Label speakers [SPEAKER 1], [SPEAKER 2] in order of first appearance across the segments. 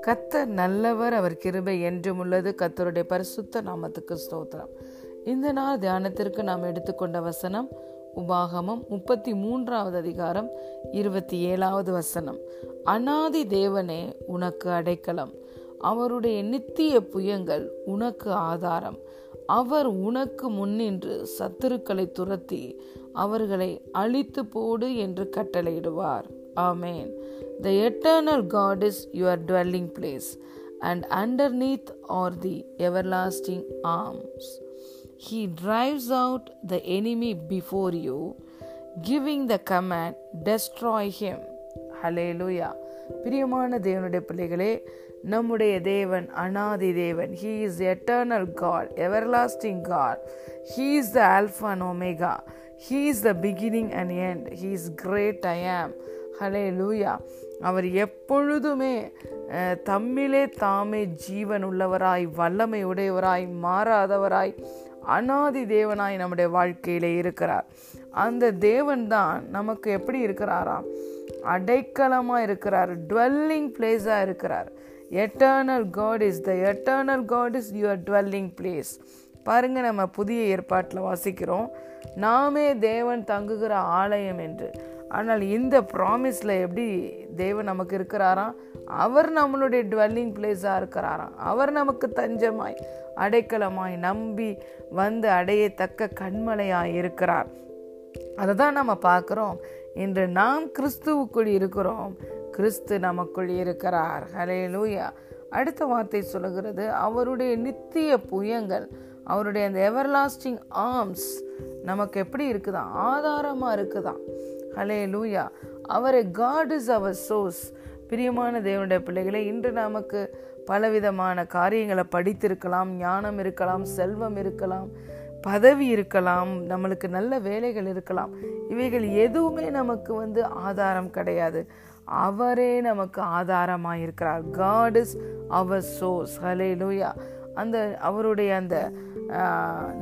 [SPEAKER 1] கத்தர் நல்லவர் அவர் கிருபை என்றும் உள்ளது. கத்தருடைய பரிசுத்த நாமத்துக்கு ஸ்தோத்திரம். இந்த நாள் தியானத்திற்கு நாம் எடுத்துக்கொண்ட வசனம் உபாகமம் முப்பத்தி மூன்றாவது அதிகாரம் இருபத்தி ஏழாவது வசனம். அனாதி தேவனே உனக்கு அடைக்கலம். அவருடைய நித்திய புயங்கள் உனக்கு ஆதாரம். அவர் உனக்கு முன்னின்று சத்துருக்களை துரத்தி அவர்களை அழித்து போடு என்று கட்டளையிடுவார் amen the eternal God is your dwelling place and underneath are the everlasting arms. He drives out the enemy before you, giving the command, destroy him. Hallelujah பிரியமான தேவனுடைய பிள்ளைகளே நம்முடைய தேவன் அனாதி தேவன். He is eternal God everlasting God he is the alpha and omega he is the beginning and end he is great I am hallelujah அவர் எப்பொழுதுமே தம்மிலே தாமே ஜீவன் உள்ளவராய் வல்லமை உடையவராய் மாறாதவராய் அனாதி தேவனாய் நம்முடைய வாழ்க்கையிலே இருக்கிறார். அந்த தேவன் தான் நமக்கு எப்படி இருக்கிறாராம்? அடைக்கலமாக இருக்கிறார் டுவெல்லிங் பிளேஸாக இருக்கிறார். Eternal God is the eternal God is your dwelling place பாருங்கள் நம்ம புதிய ஏற்பாட்டில் வாசிக்கிறோம். நாமே தேவன் தங்குகிற ஆலயம் என்று. ஆனால் இந்த ப்ராமிஸில் எப்படி தேவன் நமக்கு இருக்கிறாராம்? அவர் நம்மளுடைய டுவெல்லிங் பிளேஸாக இருக்கிறாராம். அவர் நமக்கு தஞ்சமாய் அடைக்கலமாய் நம்பி வந்து அடையத்தக்க கண்மலையாய் இருக்கிறார். அதை தான் நம்ம பார்க்குறோம். இன்று நாம் கிறிஸ்துவுக்குள் இருக்கிறோம். கிறிஸ்து நமக்குள் இருக்கிறார். ஹலே லூயா அடுத்த வார்த்தை சொல்லுகிறது அவருடைய நித்திய புயங்கள் அவருடைய அந்த எவர்லாஸ்டிங் ஆர்ம்ஸ் நமக்கு எப்படி இருக்குதான் ஆதாரமாக இருக்குதான் ஹலே லூயா அவரை காட் இஸ் அவர் சோர்ஸ் பிரியமான தேவனுடைய பிள்ளைகளை இன்று நமக்கு பலவிதமான காரியங்களை படித்திருக்கலாம் ஞானம் இருக்கலாம் செல்வம் இருக்கலாம். பதவி இருக்கலாம் நம்மளுக்கு நல்ல வேலைகள் இருக்கலாம் இவைகள் எதுவுமே நமக்கு வந்து ஆதாரம் கிடையாது. அவரே நமக்கு ஆதாரமாக இருக்கிறார் காட் இஸ் அவர் சோர்ஸ் ஹலே லூயா அந்த அவருடைய அந்த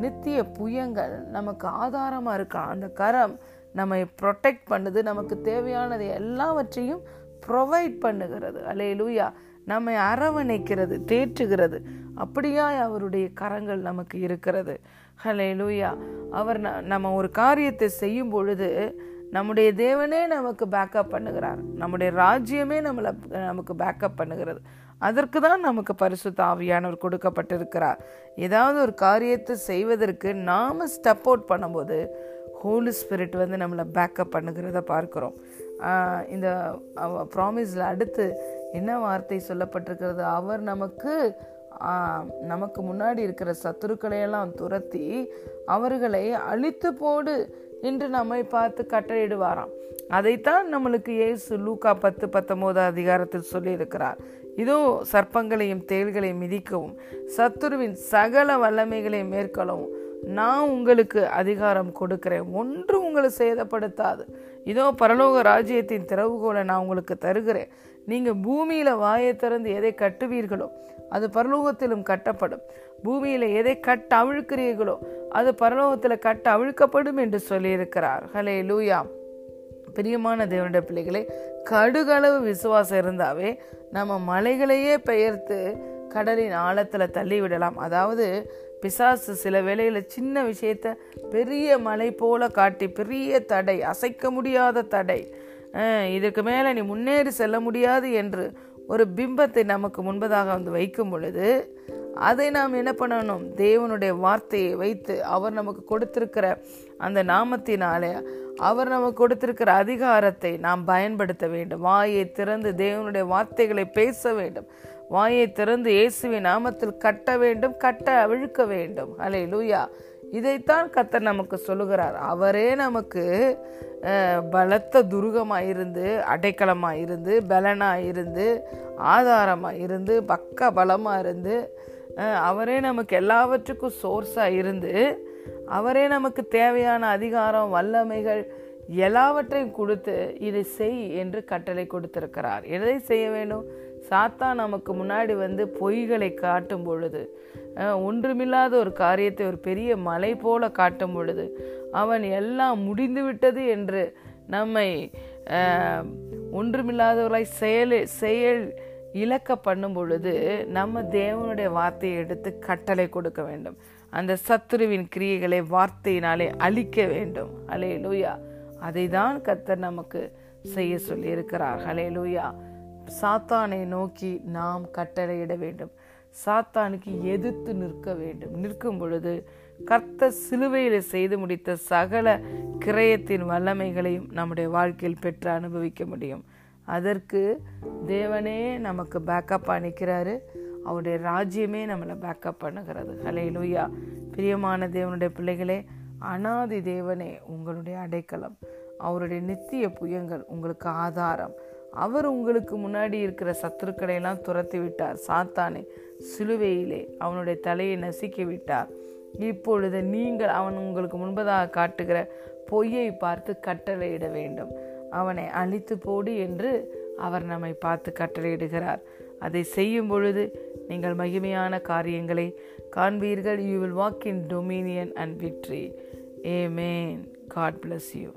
[SPEAKER 1] நித்திய புயங்கள் நமக்கு ஆதாரமாக இருக்கலாம். அந்த கரம் நம்மை ப்ரொடெக்ட் பண்ணுது நமக்கு தேவையானது எல்லாவற்றையும் ப்ரொவைட் பண்ணுகிறது. அலே லூயா நம்மை அரவணைக்கிறது தேற்றுகிறது. அப்படியாய் அவருடைய கரங்கள் நமக்கு இருக்கிறது. ஹலே லூயா அவர் நம்ம ஒரு காரியத்தை செய்யும் பொழுது நம்முடைய தேவனே நமக்கு பேக்கப் பண்ணுகிறார். நம்முடைய ராஜ்யமே நம்மளை நமக்கு பேக்கப் பண்ணுகிறது. அதற்கு தான் நமக்கு பரிசு தாவியானவர் கொடுக்கப்பட்டிருக்கிறார். ஏதாவது ஒரு காரியத்தை செய்வதற்கு நாம் ஸ்டெப் அவுட் பண்ணும்போது ஹோலி ஸ்பிரிட் வந்து நம்மளை பேக்கப் பண்ணுகிறத பார்க்குறோம். இந்த ப்ராமிஸில் அடுத்து என்ன வார்த்தை சொல்லப்பட்டிருக்கிறது? அவர் நமக்கு நமக்கு முன்னாடி இருக்கிற சத்துருக்களையெல்லாம் துரத்தி அவர்களை அழித்து போடு என்று நம்மை பார்த்து கட்டளையிடுவாராம். அதைத்தான் நம்மளுக்கு ஏசு லூக்கா பத்து பத்தொன்பதாம் அதிகாரத்தில் சொல்லியிருக்கிறார். இதோ சர்ப்பங்களையும் தேள்களையும் மிதிக்கவும் சத்துருவின் சகல வல்லமைகளையும் மேற்கொள்ளவும் நான் உங்களுக்கு அதிகாரம் கொடுக்கிறேன். ஒன்று உங்களை சேதப்படுத்தாது. இதோ பரலோக ராஜ்யத்தின் திறவுகோலை நான் உங்களுக்கு தருகிறேன். நீங்கள் பூமியில் வாயை திறந்து எதை கட்டுவீர்களோ அது பரலோகத்திலும் கட்டப்படும். பூமியில் எதை கட்ட அவிழ்க்கிறீர்களோ அது பரலோகத்தில் கட்ட அவிழ்க்கப்படும் என்று சொல்லியிருக்கிறார். ஹலே லூயா பிரியமான தேவனுடைய பிள்ளைகளே கடுகளவு விசுவாசம் இருந்தாவே நம்ம மலைகளையே பெயர்த்து கடலின் ஆழத்தில் தள்ளிவிடலாம். அதாவது பிசாசு சில வேளையில் சின்ன விஷயத்த பெரிய மலை போல காட்டி பெரிய தடை அசைக்க முடியாத தடை. இதுக்கு மேலே நீ முன்னேறி செல்ல முடியாது என்று ஒரு பிம்பத்தை நமக்கு முன்பதாக வந்து வைக்கும் பொழுது அதை நாம் என்ன பண்ணணும்? தேவனுடைய வார்த்தையை வைத்து அவர் நமக்கு கொடுத்திருக்கிற அந்த நாமத்தினாலே அவர் நமக்கு கொடுத்திருக்கிற அதிகாரத்தை நாம் பயன்படுத்த வேண்டும். வாயை திறந்து தேவனுடைய வார்த்தைகளை பேச வேண்டும். வாயை திறந்து இயேசுவின் நாமத்தில் கட்ட வேண்டும் கட்ட அவிழ்க்க வேண்டும். அலை லூயா இதைத்தான் கத்தர் நமக்கு சொல்லுகிறார். அவரே நமக்கு பலத்த துருகமாக இருந்து அடைக்கலமாக இருந்து பலனாக இருந்து ஆதாரமாக இருந்து பக்க பலமாக இருந்து அவரே நமக்கு எல்லாவற்றுக்கும் சோர்ஸாக இருந்து அவரே நமக்கு தேவையான அதிகாரம் வல்லமைகள் எல்லாவற்றையும் கொடுத்து இதை செய் என்று கட்டளை கொடுத்திருக்கிறார். எதை செய்ய வேண்டும்? சாத்தா நமக்கு முன்னாடி வந்து பொய்களை காட்டும் பொழுது ஒன்றுமில்லாத ஒரு காரியத்தை ஒரு பெரிய மலை போல காட்டும் பொழுது அவன் எல்லாம் முடிந்து விட்டது என்று நம்மை ஒன்றுமில்லாதவர்களாய் செயல் செயல் இலக்க பண்ணும் பொழுது நம்ம தேவனுடைய வார்த்தையை எடுத்து கட்டளை கொடுக்க வேண்டும். அந்த சத்துருவின் கிரியைகளை வார்த்தையினாலே அழிக்க வேண்டும். அலே லூயா அதை தான் கத்தர் நமக்கு செய்ய சொல்லி இருக்கிறார் லூயா சாத்தானை நோக்கி நாம் கட்டளையிட வேண்டும். சாத்தானுக்கு எதிர்த்து நிற்க வேண்டும். நிற்கும் பொழுது கர்த்த சிலுவையில் செய்து முடித்த சகல கிரயத்தின் வல்லமைகளையும் நம்முடைய வாழ்க்கையில் பெற்று அனுபவிக்க முடியும். அதற்கு தேவனே நமக்கு பேக்கப்பாக நிற்கிறாரு அவருடைய ராஜ்யமே நம்மளை பேக்கப் பண்ணுகிறது. ஹலே லூயா பிரியமான தேவனுடைய பிள்ளைகளே அனாதி தேவனே உங்களுடைய அடைக்கலம். அவருடைய நித்திய புயங்கள் உங்களுக்கு ஆதாரம். அவர் உங்களுக்கு முன்னாடி இருக்கிற சத்துருக்களையெல்லாம் துரத்தி விட்டார் சாத்தானே சிலுவையிலே அவனுடைய தலையை நசுக்கி விட்டார் இப்பொழுது நீங்கள் அவன் உங்களுக்கு முன்பதாக காட்டுகிற பொய்யை பார்த்து கட்டளையிட வேண்டும். அவனை அழித்து போடு என்று அவர் நம்மை பார்த்து கட்டளையிடுகிறார். அதை செய்யும் பொழுது நீங்கள் மகிமையான காரியங்களை காண்பீர்கள். You will walk in dominion and victory amen God bless you